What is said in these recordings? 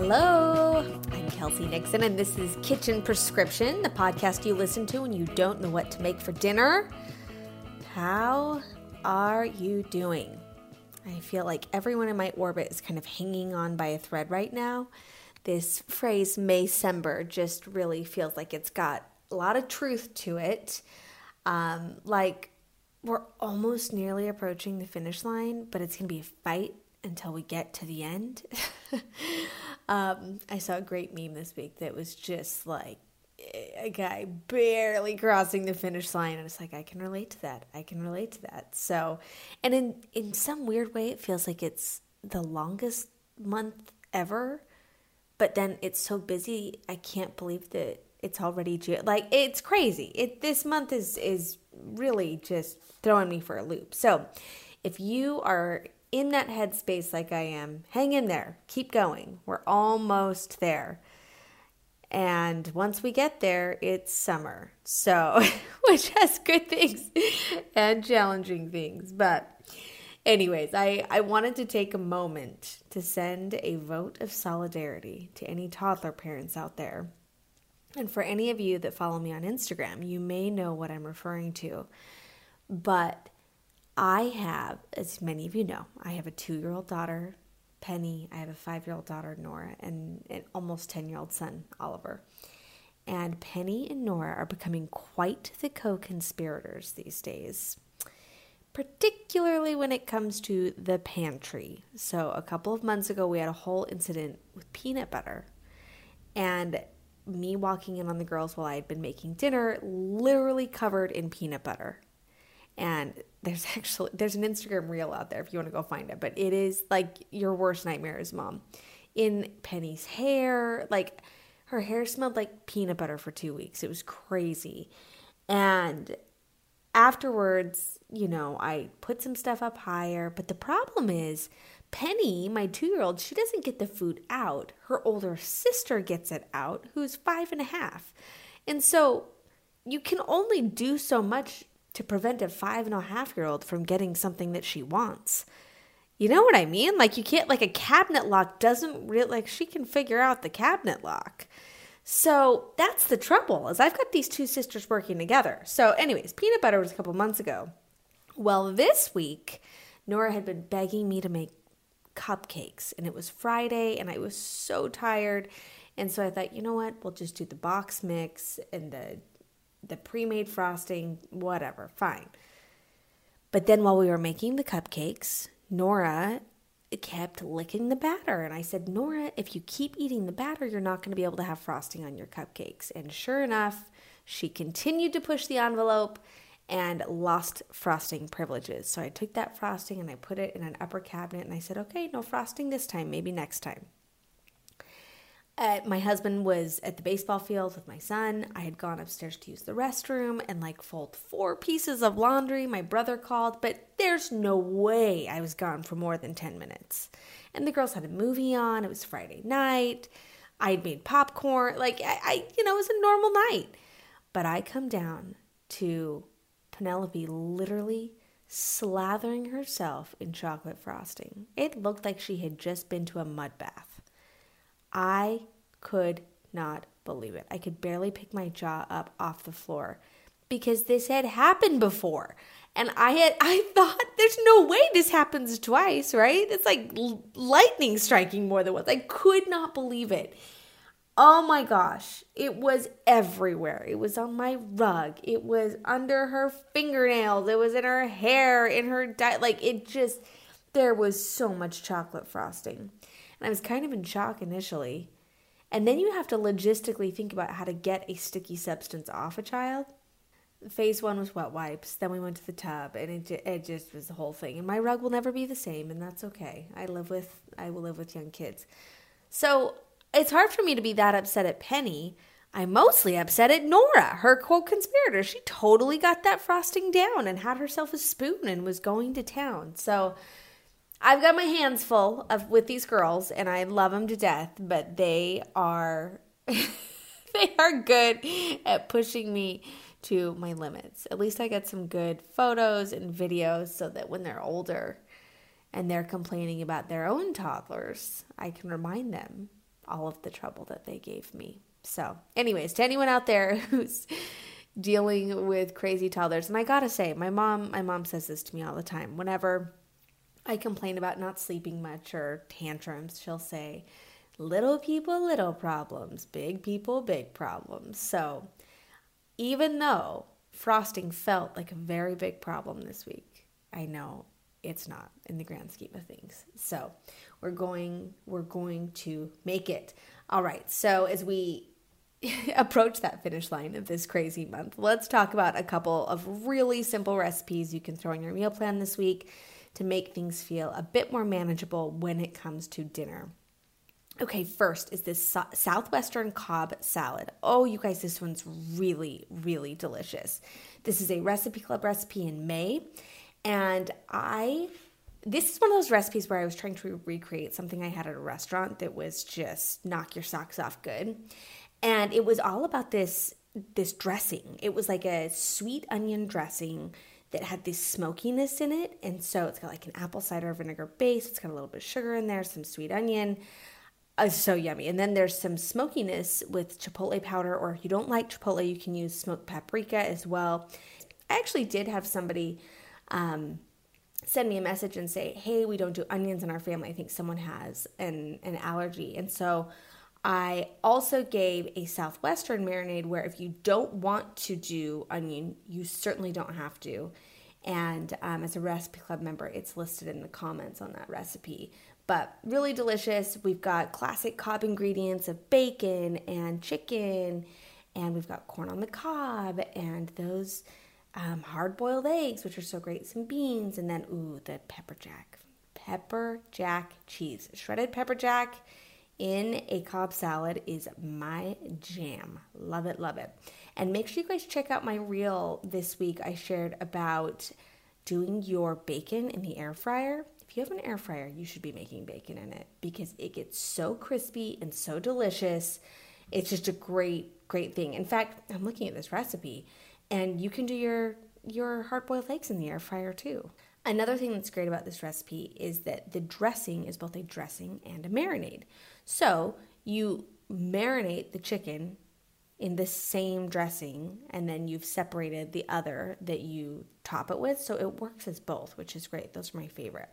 Hello, I'm Kelsey Nixon, and this is Kitchen Prescription, the podcast you listen to when you don't know what to make for dinner. How are you doing? I feel like everyone in my orbit is kind of hanging on by a thread right now. This phrase, "May Maycember, just really feels like it's got a lot of truth to it. Um, like, we're almost nearly approaching the finish line, but it's going to be a fight until we get to the end. um, I saw a great meme this week that was just like a guy barely crossing the finish line, and it's like I can relate to that. I can relate to that. So, and in in some weird way, it feels like it's the longest month ever. But then it's so busy, I can't believe that it's already June. Like it's crazy. It this month is is really just throwing me for a loop. So, if you are in that headspace like I am, hang in there. Keep going. We're almost there. And once we get there, it's summer. So, which has good things and challenging things. But, anyways, I, I wanted to take a moment to send a vote of solidarity to any toddler parents out there. And for any of you that follow me on Instagram, you may know what I'm referring to. But I have, as many of you know, I have a two year old daughter, Penny. I have a five year old daughter, Nora, and an almost 10 year old son, Oliver. And Penny and Nora are becoming quite the co conspirators these days, particularly when it comes to the pantry. So, a couple of months ago, we had a whole incident with peanut butter. And me walking in on the girls while I had been making dinner, literally covered in peanut butter and there's actually there's an Instagram reel out there if you want to go find it, but it is like your worst nightmare as mom. In Penny's hair, like her hair smelled like peanut butter for 2 weeks. It was crazy. And afterwards, you know, I put some stuff up higher, but the problem is Penny, my two year old, she doesn't get the food out. Her older sister gets it out, who's five and a half. And so you can only do so much to prevent a five and a half year old from getting something that she wants. You know what I mean? Like you can't like a cabinet lock doesn't really like she can figure out the cabinet lock. So that's the trouble is I've got these two sisters working together. So anyways, peanut butter was a couple months ago. Well, this week Nora had been begging me to make cupcakes and it was Friday and I was so tired. And so I thought, you know what? We'll just do the box mix and the the pre made frosting, whatever, fine. But then while we were making the cupcakes, Nora kept licking the batter. And I said, Nora, if you keep eating the batter, you're not going to be able to have frosting on your cupcakes. And sure enough, she continued to push the envelope and lost frosting privileges. So I took that frosting and I put it in an upper cabinet and I said, okay, no frosting this time, maybe next time. Uh, my husband was at the baseball field with my son. I had gone upstairs to use the restroom and like fold four pieces of laundry. My brother called, but there's no way I was gone for more than 10 minutes. And the girls had a movie on. It was Friday night. I had made popcorn. Like, I, I you know, it was a normal night. But I come down to Penelope literally slathering herself in chocolate frosting. It looked like she had just been to a mud bath. I could not believe it. I could barely pick my jaw up off the floor because this had happened before. And I had I thought there's no way this happens twice, right? It's like lightning striking more than once. I could not believe it. Oh my gosh, it was everywhere. It was on my rug. It was under her fingernails. It was in her hair, in her di- like it just there was so much chocolate frosting. And I was kind of in shock initially. And then you have to logistically think about how to get a sticky substance off a child. phase one was wet wipes. Then we went to the tub, and it it just was the whole thing. And my rug will never be the same, and that's okay. I live with I will live with young kids, so it's hard for me to be that upset at Penny. I'm mostly upset at Nora, her co-conspirator. She totally got that frosting down and had herself a spoon and was going to town. So I've got my hands full of with these girls, and I love them to death, but they are they are good at pushing me to my limits. At least I get some good photos and videos so that when they're older and they're complaining about their own toddlers, I can remind them all of the trouble that they gave me. So, anyways, to anyone out there who's dealing with crazy toddlers, and I gotta say, my mom, my mom says this to me all the time. Whenever I complain about not sleeping much or tantrums, she'll say, little people, little problems, big people, big problems. So, even though frosting felt like a very big problem this week, I know it's not in the grand scheme of things. So, we're going we're going to make it. All right. So, as we approach that finish line of this crazy month, let's talk about a couple of really simple recipes you can throw in your meal plan this week to make things feel a bit more manageable when it comes to dinner. Okay, first is this Southwestern Cobb salad. Oh, you guys, this one's really, really delicious. This is a Recipe Club recipe in May. And I, this is one of those recipes where I was trying to recreate something I had at a restaurant that was just knock your socks off good. And it was all about this this dressing. It was like a sweet onion dressing that had this smokiness in it. And so it's got like an apple cider vinegar base. It's got a little bit of sugar in there, some sweet onion. Uh, so yummy. And then there's some smokiness with chipotle powder, or if you don't like chipotle, you can use smoked paprika as well. I actually did have somebody um, send me a message and say, "Hey, we don't do onions in our family. I think someone has an an allergy." And so I also gave a southwestern marinade where if you don't want to do onion, you certainly don't have to. And um, as a recipe club member, it's listed in the comments on that recipe but really delicious. We've got classic Cobb ingredients of bacon and chicken, and we've got corn on the cob and those um, hard boiled eggs, which are so great, some beans, and then, ooh, the pepper jack. Pepper jack cheese. Shredded pepper jack in a Cobb salad is my jam. Love it, love it. And make sure you guys check out my reel this week. I shared about doing your bacon in the air fryer if you have an air fryer, you should be making bacon in it because it gets so crispy and so delicious. It's just a great, great thing. In fact, I'm looking at this recipe and you can do your your hard-boiled eggs in the air fryer too. Another thing that's great about this recipe is that the dressing is both a dressing and a marinade. So, you marinate the chicken in the same dressing and then you've separated the other that you top it with. So it works as both which is great. Those are my favorite.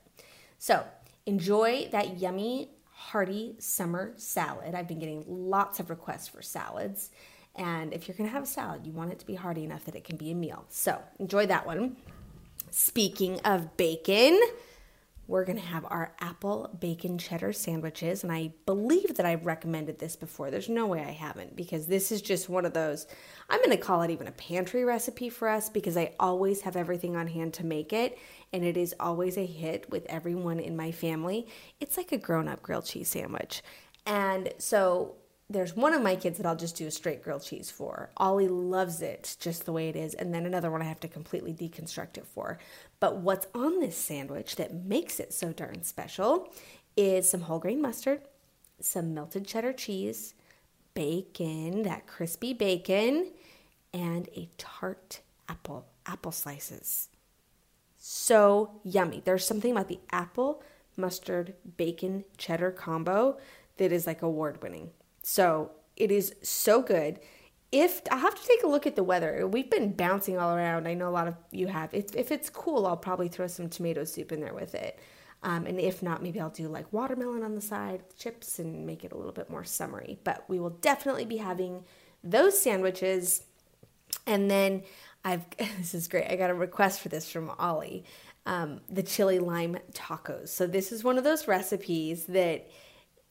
So enjoy that yummy hearty summer salad. I've been getting lots of requests for salads and if you're going to have a salad you want it to be hearty enough that it can be a meal. So enjoy that one speaking of bacon we're going to have our apple bacon cheddar sandwiches. And I believe that I've recommended this before. There's no way I haven't because this is just one of those, I'm going to call it even a pantry recipe for us because I always have everything on hand to make it. And it is always a hit with everyone in my family. It's like a grown up grilled cheese sandwich. And so there's one of my kids that I'll just do a straight grilled cheese for. Ollie loves it just the way it is. And then another one I have to completely deconstruct it for. But what's on this sandwich that makes it so darn special is some whole grain mustard, some melted cheddar cheese, bacon, that crispy bacon, and a tart apple, apple slices. So yummy. There's something about the apple, mustard, bacon, cheddar combo that is like award winning. So it is so good. If I have to take a look at the weather, we've been bouncing all around. I know a lot of you have. If, if it's cool, I'll probably throw some tomato soup in there with it. Um, and if not, maybe I'll do like watermelon on the side, chips, and make it a little bit more summery. But we will definitely be having those sandwiches. And then I've, this is great. I got a request for this from Ollie um, the chili lime tacos. So this is one of those recipes that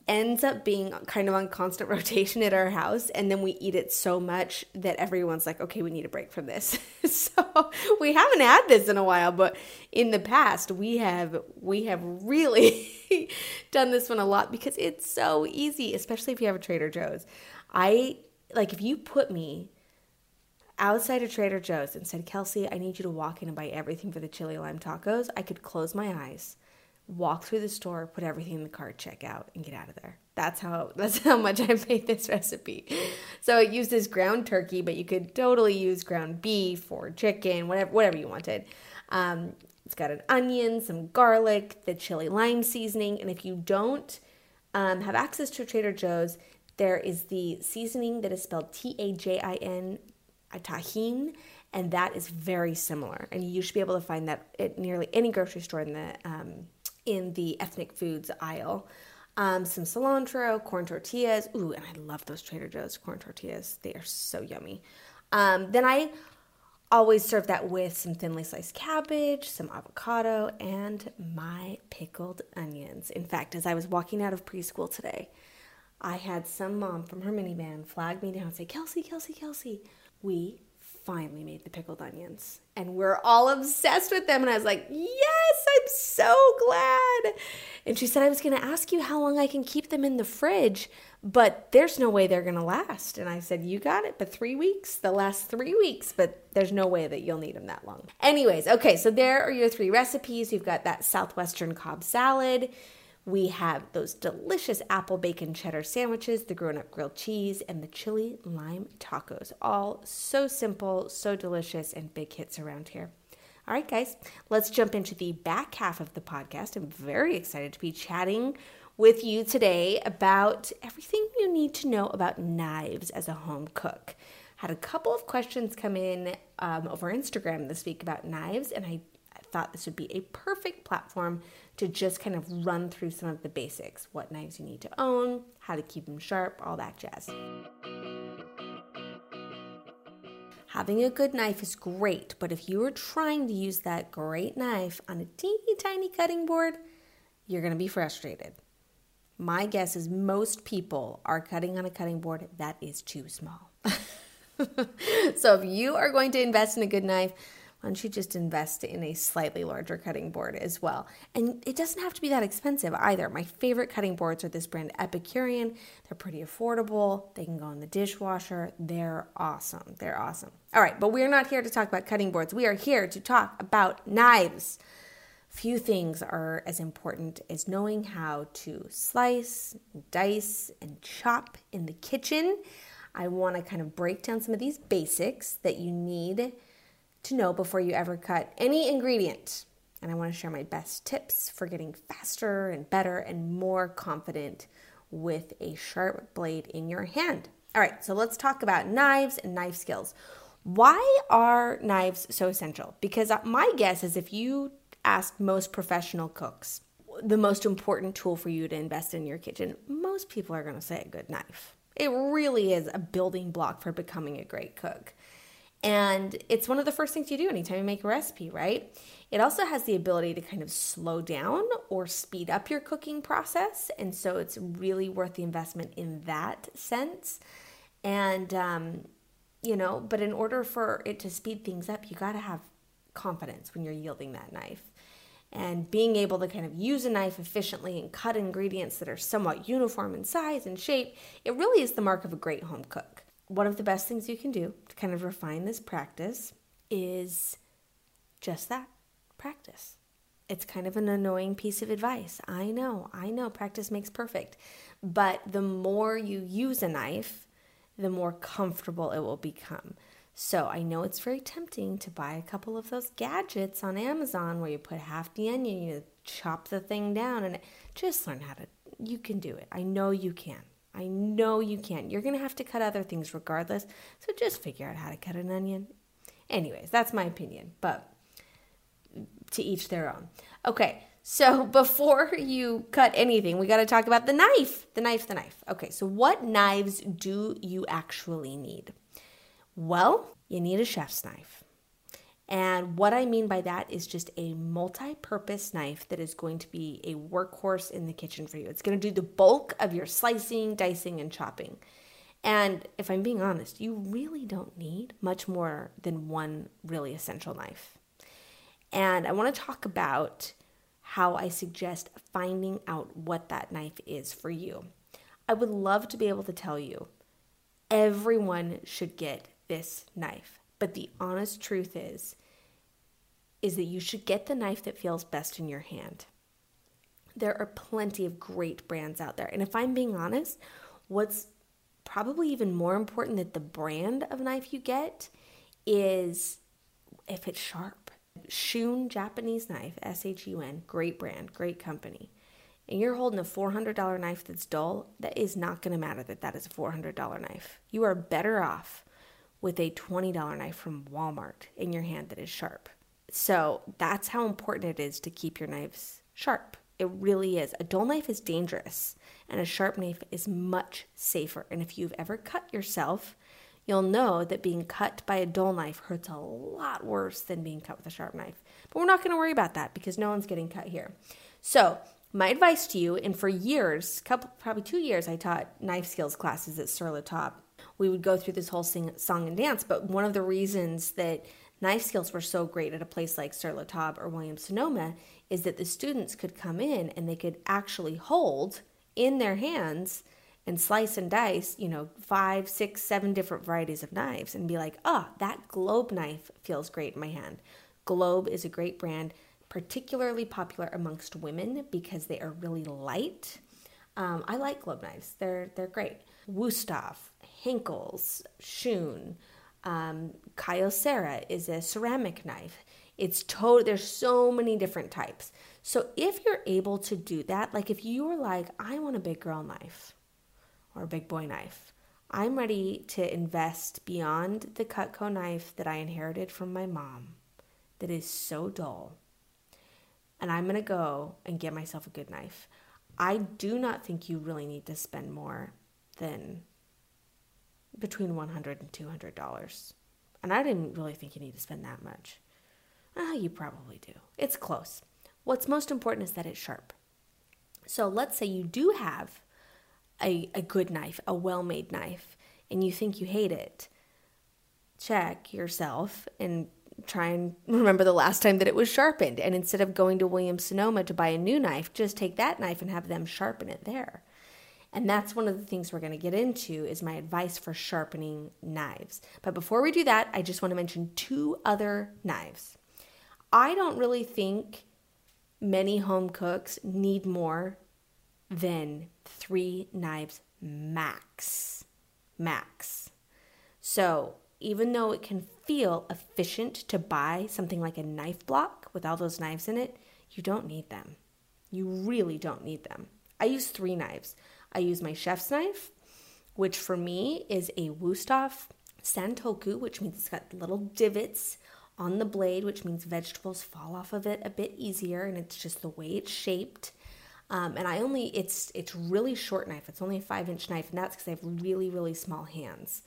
ends up being kind of on constant rotation at our house and then we eat it so much that everyone's like okay we need a break from this. So we haven't had this in a while but in the past we have we have really done this one a lot because it's so easy especially if you have a trader joe's. I like if you put me outside of trader joe's and said kelsey i need you to walk in and buy everything for the chili lime tacos i could close my eyes walk through the store, put everything in the cart, check out, and get out of there. That's how that's how much I made this recipe. So it uses ground turkey, but you could totally use ground beef or chicken, whatever whatever you wanted. Um, it's got an onion, some garlic, the chili lime seasoning, and if you don't um, have access to Trader Joe's, there is the seasoning that is spelled T A J I N, Tajín, and that is very similar. And you should be able to find that at nearly any grocery store in the um, in the ethnic foods aisle. Um, some cilantro, corn tortillas. Ooh, and I love those Trader Joe's corn tortillas. They are so yummy. Um, then I always serve that with some thinly sliced cabbage, some avocado, and my pickled onions. In fact, as I was walking out of preschool today, I had some mom from her minivan flag me down and say, Kelsey, Kelsey, Kelsey, we finally made the pickled onions. And we're all obsessed with them. And i was like yes i'm so glad. And she said i was going to ask you how long i can keep them in the fridge but there's no way they're going to last. And i said you got it but three weeks the last three weeks but there's no way that you'll need them that long. Anyways okay so there are your three recipes. You've got that southwestern cobb salad we have those delicious apple bacon cheddar sandwiches, the grown up grilled cheese, and the chili lime tacos. All so simple, so delicious, and big hits around here. All right, guys, let's jump into the back half of the podcast. I'm very excited to be chatting with you today about everything you need to know about knives as a home cook. Had a couple of questions come in um, over Instagram this week about knives, and I thought this would be a perfect platform to just kind of run through some of the basics what knives you need to own, how to keep them sharp, all that jazz. Having a good knife is great, but if you are trying to use that great knife on a teeny tiny cutting board, you're going to be frustrated. My guess is most people are cutting on a cutting board that is too small. so if you are going to invest in a good knife, don't you just invest in a slightly larger cutting board as well? And it doesn't have to be that expensive either. My favorite cutting boards are this brand Epicurean. They're pretty affordable. They can go in the dishwasher. They're awesome. They're awesome. All right, but we're not here to talk about cutting boards. We are here to talk about knives. Few things are as important as knowing how to slice, dice, and chop in the kitchen. I want to kind of break down some of these basics that you need to know before you ever cut any ingredient. And I want to share my best tips for getting faster and better and more confident with a sharp blade in your hand. All right, so let's talk about knives and knife skills. Why are knives so essential? Because uh, my guess is if you ask most professional cooks, the most important tool for you to invest in your kitchen, most people are going to say a good knife. It really is a building block for becoming a great cook. And it's one of the first things you do anytime you make a recipe, right? It also has the ability to kind of slow down or speed up your cooking process. And so it's really worth the investment in that sense. And, um, you know, but in order for it to speed things up, you got to have confidence when you're yielding that knife. And being able to kind of use a knife efficiently and cut ingredients that are somewhat uniform in size and shape, it really is the mark of a great home cook one of the best things you can do to kind of refine this practice is just that practice. It's kind of an annoying piece of advice. I know, I know, practice makes perfect. But the more you use a knife, the more comfortable it will become. So I know it's very tempting to buy a couple of those gadgets on Amazon where you put half the onion, you chop the thing down, and just learn how to. You can do it. I know you can. I know you can. You're going to have to cut other things regardless. So just figure out how to cut an onion. Anyways, that's my opinion, but to each their own. Okay, so before you cut anything, we got to talk about the knife. The knife, the knife. Okay, so what knives do you actually need? Well, you need a chef's knife. And what I mean by that is just a multi purpose knife that is going to be a workhorse in the kitchen for you. It's going to do the bulk of your slicing, dicing, and chopping. And if I'm being honest, you really don't need much more than one really essential knife. And I want to talk about how I suggest finding out what that knife is for you. I would love to be able to tell you everyone should get this knife. But the honest truth is is that you should get the knife that feels best in your hand. There are plenty of great brands out there. And if I'm being honest, what's probably even more important than the brand of knife you get is if it's sharp. Shun Japanese knife, S H U N, great brand, great company. And you're holding a $400 knife that's dull, that is not going to matter that that is a $400 knife. You are better off with a $20 knife from Walmart in your hand that is sharp. So that's how important it is to keep your knives sharp. It really is. A dull knife is dangerous, and a sharp knife is much safer. And if you've ever cut yourself, you'll know that being cut by a dull knife hurts a lot worse than being cut with a sharp knife. But we're not going to worry about that because no one's getting cut here. So, my advice to you, and for years, couple probably two years, I taught knife skills classes at Sur La Table we would go through this whole sing, song and dance. But one of the reasons that knife skills were so great at a place like Sur La Table or Williams Sonoma is that the students could come in and they could actually hold in their hands and slice and dice, you know, five, six, seven different varieties of knives and be like, oh, that Global knife feels great in my hand. Global is a great brand, particularly popular amongst women because they are really light. Um, I like Global knives; they're they're great. Wusthof, Henckels, Shun, um, Kyocera is a ceramic knife. It's total. There's so many different types. So if you're able to do that, like if you were like, I want a big girl knife or a big boy knife, I'm ready to invest beyond the Cutco knife that I inherited from my mom, that is so dull, and I'm gonna go and get myself a good knife. I do not think you really need to spend more than between $100 and 200 dollars. And i didn't really think you need to spend that much. Ah you probably do. It's close. What's most important is that it's sharp. So let's say you do have a, a good knife a well-made knife and you think you hate it check yourself and try and remember the last time that it was sharpened. And instead of going to williams sonoma to buy a new knife just take that knife and have them sharpen it there and that's one of the things we're going to get into is my advice for sharpening knives. But before we do that, I just want to mention two other knives. I don't really think many home cooks need more than 3 knives max. Max. So, even though it can feel efficient to buy something like a knife block with all those knives in it, you don't need them. You really don't need them. I use three knives. I use my chef's knife, which for me is a Wusthof Santoku, which means it's got little divots on the blade, which means vegetables fall off of it a bit easier, and it's just the way it's shaped. Um, and I only it's it's really short knife. It's only a five inch knife, and that's because I have really really small hands.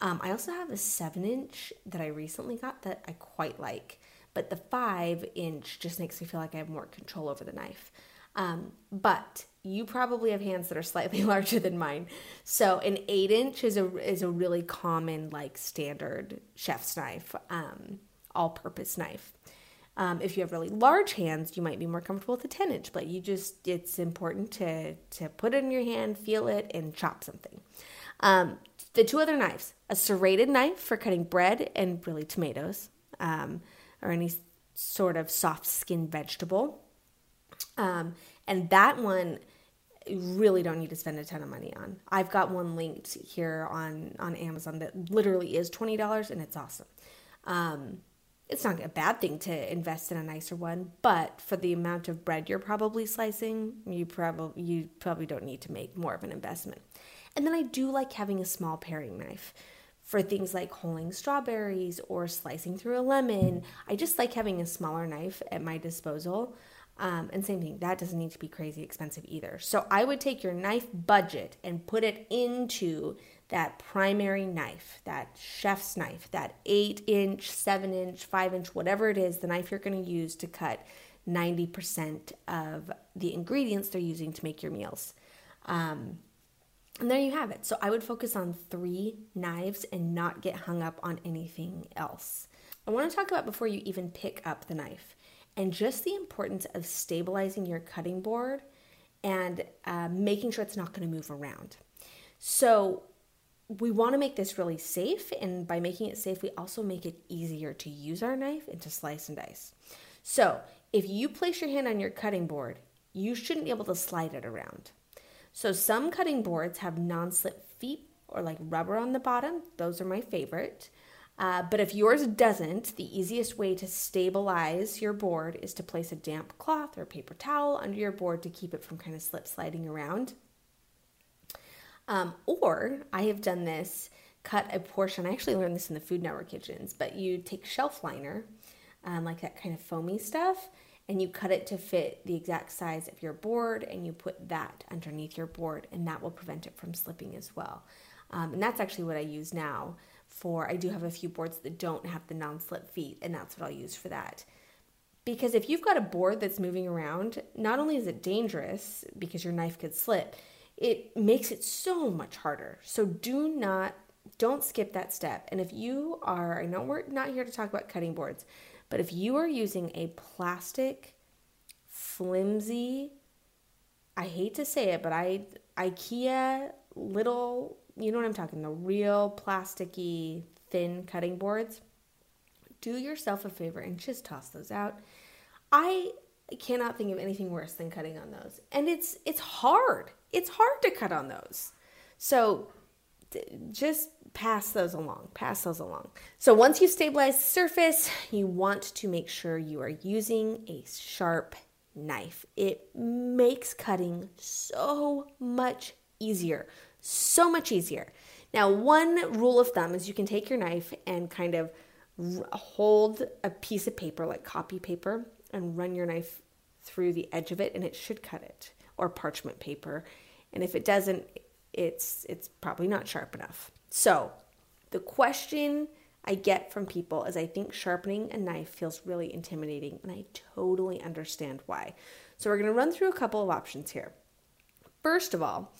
Um, I also have a seven inch that I recently got that I quite like, but the five inch just makes me feel like I have more control over the knife. Um, but you probably have hands that are slightly larger than mine. So an eight inch is a is a really common like standard chef's knife, um, all purpose knife. Um, if you have really large hands, you might be more comfortable with a 10 inch, but you just, it's important to, to put it in your hand, feel it, and chop something. Um, the two other knives a serrated knife for cutting bread and really tomatoes um, or any sort of soft skinned vegetable. Um, and that one you really don't need to spend a ton of money on. I've got one linked here on on Amazon that literally is twenty dollars and it's awesome. Um, it's not a bad thing to invest in a nicer one, but for the amount of bread you're probably slicing, you probably you probably don't need to make more of an investment. And then I do like having a small paring knife for things like holing strawberries or slicing through a lemon. I just like having a smaller knife at my disposal Um, and same thing, that doesn't need to be crazy expensive either. So I would take your knife budget and put it into that primary knife, that chef's knife, that eight inch, seven inch, five inch, whatever it is, the knife you're going to use to cut 90% of the ingredients they're using to make your meals. Um, and there you have it. So I would focus on three knives and not get hung up on anything else. I want to talk about before you even pick up the knife and just the importance of stabilizing your cutting board and uh, making sure it's not going to move around. So, we want to make this really safe, and by making it safe, we also make it easier to use our knife and to slice and dice. So, if you place your hand on your cutting board, you shouldn't be able to slide it around. So, some cutting boards have non slip feet or like rubber on the bottom, those are my favorite. Uh, but if yours doesn't, the easiest way to stabilize your board is to place a damp cloth or paper towel under your board to keep it from kind of slip sliding around. Um, or I have done this, cut a portion. I actually learned this in the Food Network kitchens, but you take shelf liner, um, like that kind of foamy stuff, and you cut it to fit the exact size of your board, and you put that underneath your board, and that will prevent it from slipping as well. Um, and that's actually what I use now for I do have a few boards that don't have the non-slip feet and that's what I'll use for that. Because if you've got a board that's moving around, not only is it dangerous because your knife could slip, it makes it so much harder. So do not don't skip that step. And if you are, I know we're not here to talk about cutting boards, but if you are using a plastic flimsy I hate to say it, but I IKEA little you know what I'm talking, the real plasticky thin cutting boards, do yourself a favor and just toss those out. I cannot think of anything worse than cutting on those. And it's it's hard. It's hard to cut on those. So just pass those along. Pass those along. So once you stabilize the surface, you want to make sure you are using a sharp knife. It makes cutting so much easier so much easier. Now, one rule of thumb is you can take your knife and kind of hold a piece of paper, like copy paper, and run your knife through the edge of it, and it should cut it, or parchment paper. And if it doesn't, it's it's probably not sharp enough. So, the question I get from people is I think sharpening a knife feels really intimidating, and I totally understand why. So, we're going to run through a couple of options here. First of all,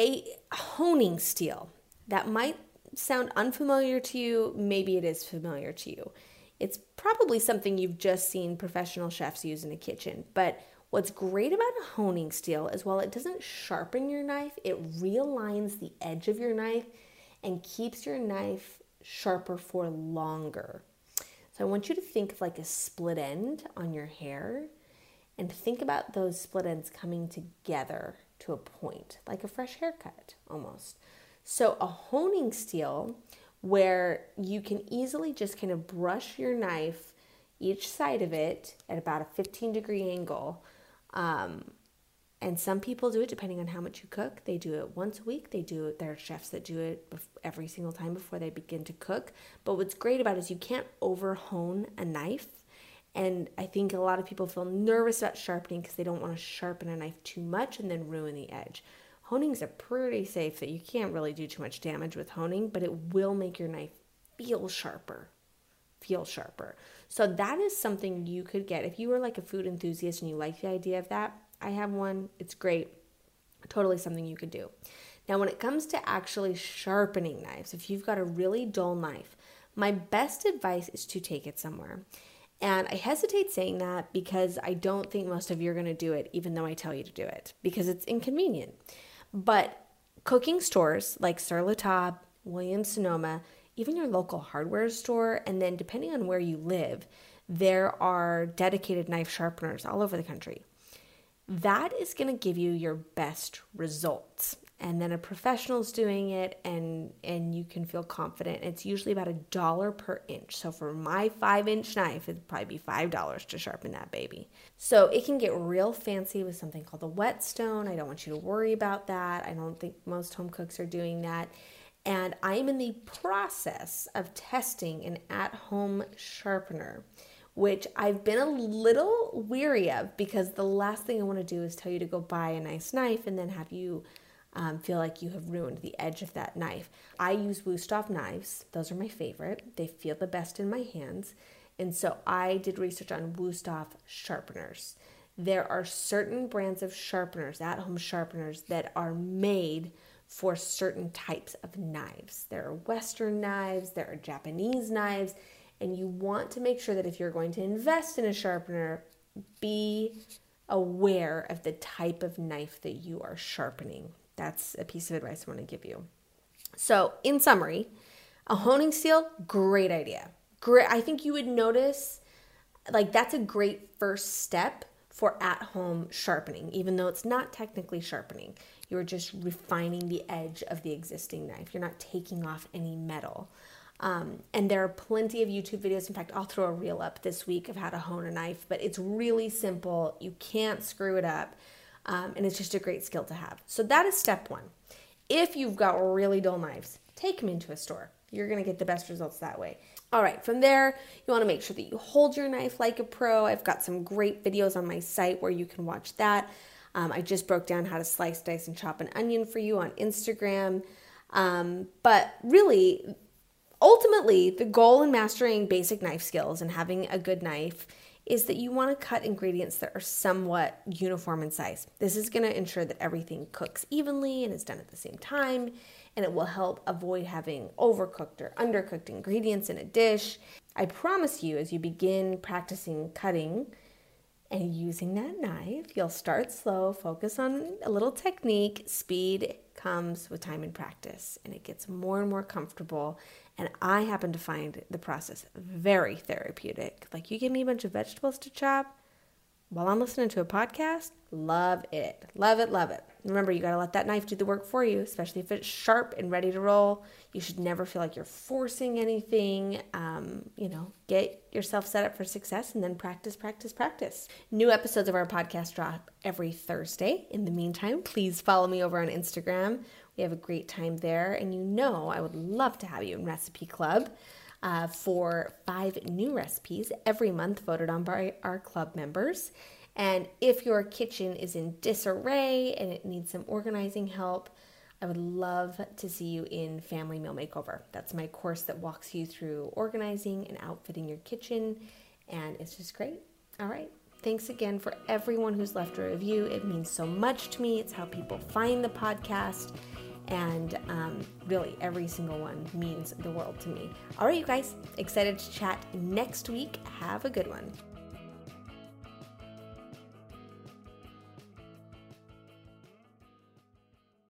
a honing steel that might sound unfamiliar to you, maybe it is familiar to you. It's probably something you've just seen professional chefs use in a kitchen, but what's great about a honing steel is while it doesn't sharpen your knife, it realigns the edge of your knife and keeps your knife sharper for longer. So I want you to think of like a split end on your hair and think about those split ends coming together to a point, like a fresh haircut almost. So, a honing steel where you can easily just kind of brush your knife each side of it at about a 15 degree angle. Um, and some people do it depending on how much you cook. They do it once a week. They do it. There are chefs that do it every single time before they begin to cook. But what's great about it is you can't over hone a knife. And I think a lot of people feel nervous about sharpening because they don't want to sharpen a knife too much and then ruin the edge. Honings are pretty safe that you can't really do too much damage with honing, but it will make your knife feel sharper. Feel sharper. So that is something you could get. If you are like a food enthusiast and you like the idea of that, I have one. It's great. Totally something you could do. Now, when it comes to actually sharpening knives, if you've got a really dull knife, my best advice is to take it somewhere. And I hesitate saying that because I don't think most of you are going to do it, even though I tell you to do it, because it's inconvenient. But cooking stores like Sur La Table, Williams Sonoma, even your local hardware store, and then depending on where you live, there are dedicated knife sharpeners all over the country. That is going to give you your best results and then a professional's doing it and and you can feel confident. It's usually about a dollar per inch. So for my five inch knife it'd probably be five dollars to sharpen that baby. So it can get real fancy with something called the whetstone. I don't want you to worry about that. I don't think most home cooks are doing that. And i'm in the process of testing an at-home sharpener which I've been a little weary of because the last thing I want to do is tell you to go buy a nice knife and then have you um, feel like you have ruined the edge of that knife. I use Wusthof knives, those are my favorite. They feel the best in my hands. And so I did research on Wusthof sharpeners. There are certain brands of sharpeners, at home sharpeners, that are made for certain types of knives. There are Western knives, there are Japanese knives, and you want to make sure that if you're going to invest in a sharpener, be aware of the type of knife that you are sharpening. That's a piece of advice I want to give you. So, in summary, a honing steel, great idea. Great. I think you would notice like that's a great first step for at home sharpening, even though it's not technically sharpening. You're just refining the edge of the existing knife. You're not taking off any metal. Um, and there are plenty of YouTube videos. In fact, I'll throw a reel up this week of how to hone a knife, but it's really simple. You can't screw it up. Um, and it's just a great skill to have. So that is step one. If you've got really dull knives, take them into a store. You're to get the best results that way. All right, from there, you want to make sure that you hold your knife like a pro. I've got some great videos on my site where you can watch that. Um, I just broke down how to slice, dice, and chop an onion for you on Instagram. Um, but really, ultimately, the goal in mastering basic knife skills and having a good knife is that you want to cut ingredients that are somewhat uniform in size. This is going to ensure that everything cooks evenly and is done at the same time, and it will help avoid having overcooked or undercooked ingredients in a dish. I promise you, as you begin practicing cutting and using that knife, you'll start slow, focus on a little technique. Speed comes with time and practice, and it gets more and more comfortable and I happen to find the process very therapeutic. Like, you give me a bunch of vegetables to chop while I'm listening to a podcast, love it. Love it, love it. Remember, you got to let that knife do the work for you, especially if it's sharp and ready to roll. You should never feel like you're forcing anything. Um, you know, get yourself set up for success and then practice, practice, practice. New episodes of our podcast drop every Thursday. In the meantime, please follow me over on Instagram we have a great time there. And you know, I would love to have you in Recipe Club uh, for five new recipes every month voted on by our club members. And if your kitchen is in disarray and it needs some organizing help, I would love to see you in Family Meal Makeover. That's my course that walks you through organizing and outfitting your kitchen, and it's just great. All right. Thanks again for everyone who's left a review. It means so much to me. It's how people find the podcast. And um, really, every single one means the world to me. All right, you guys, excited to chat next week. Have a good one.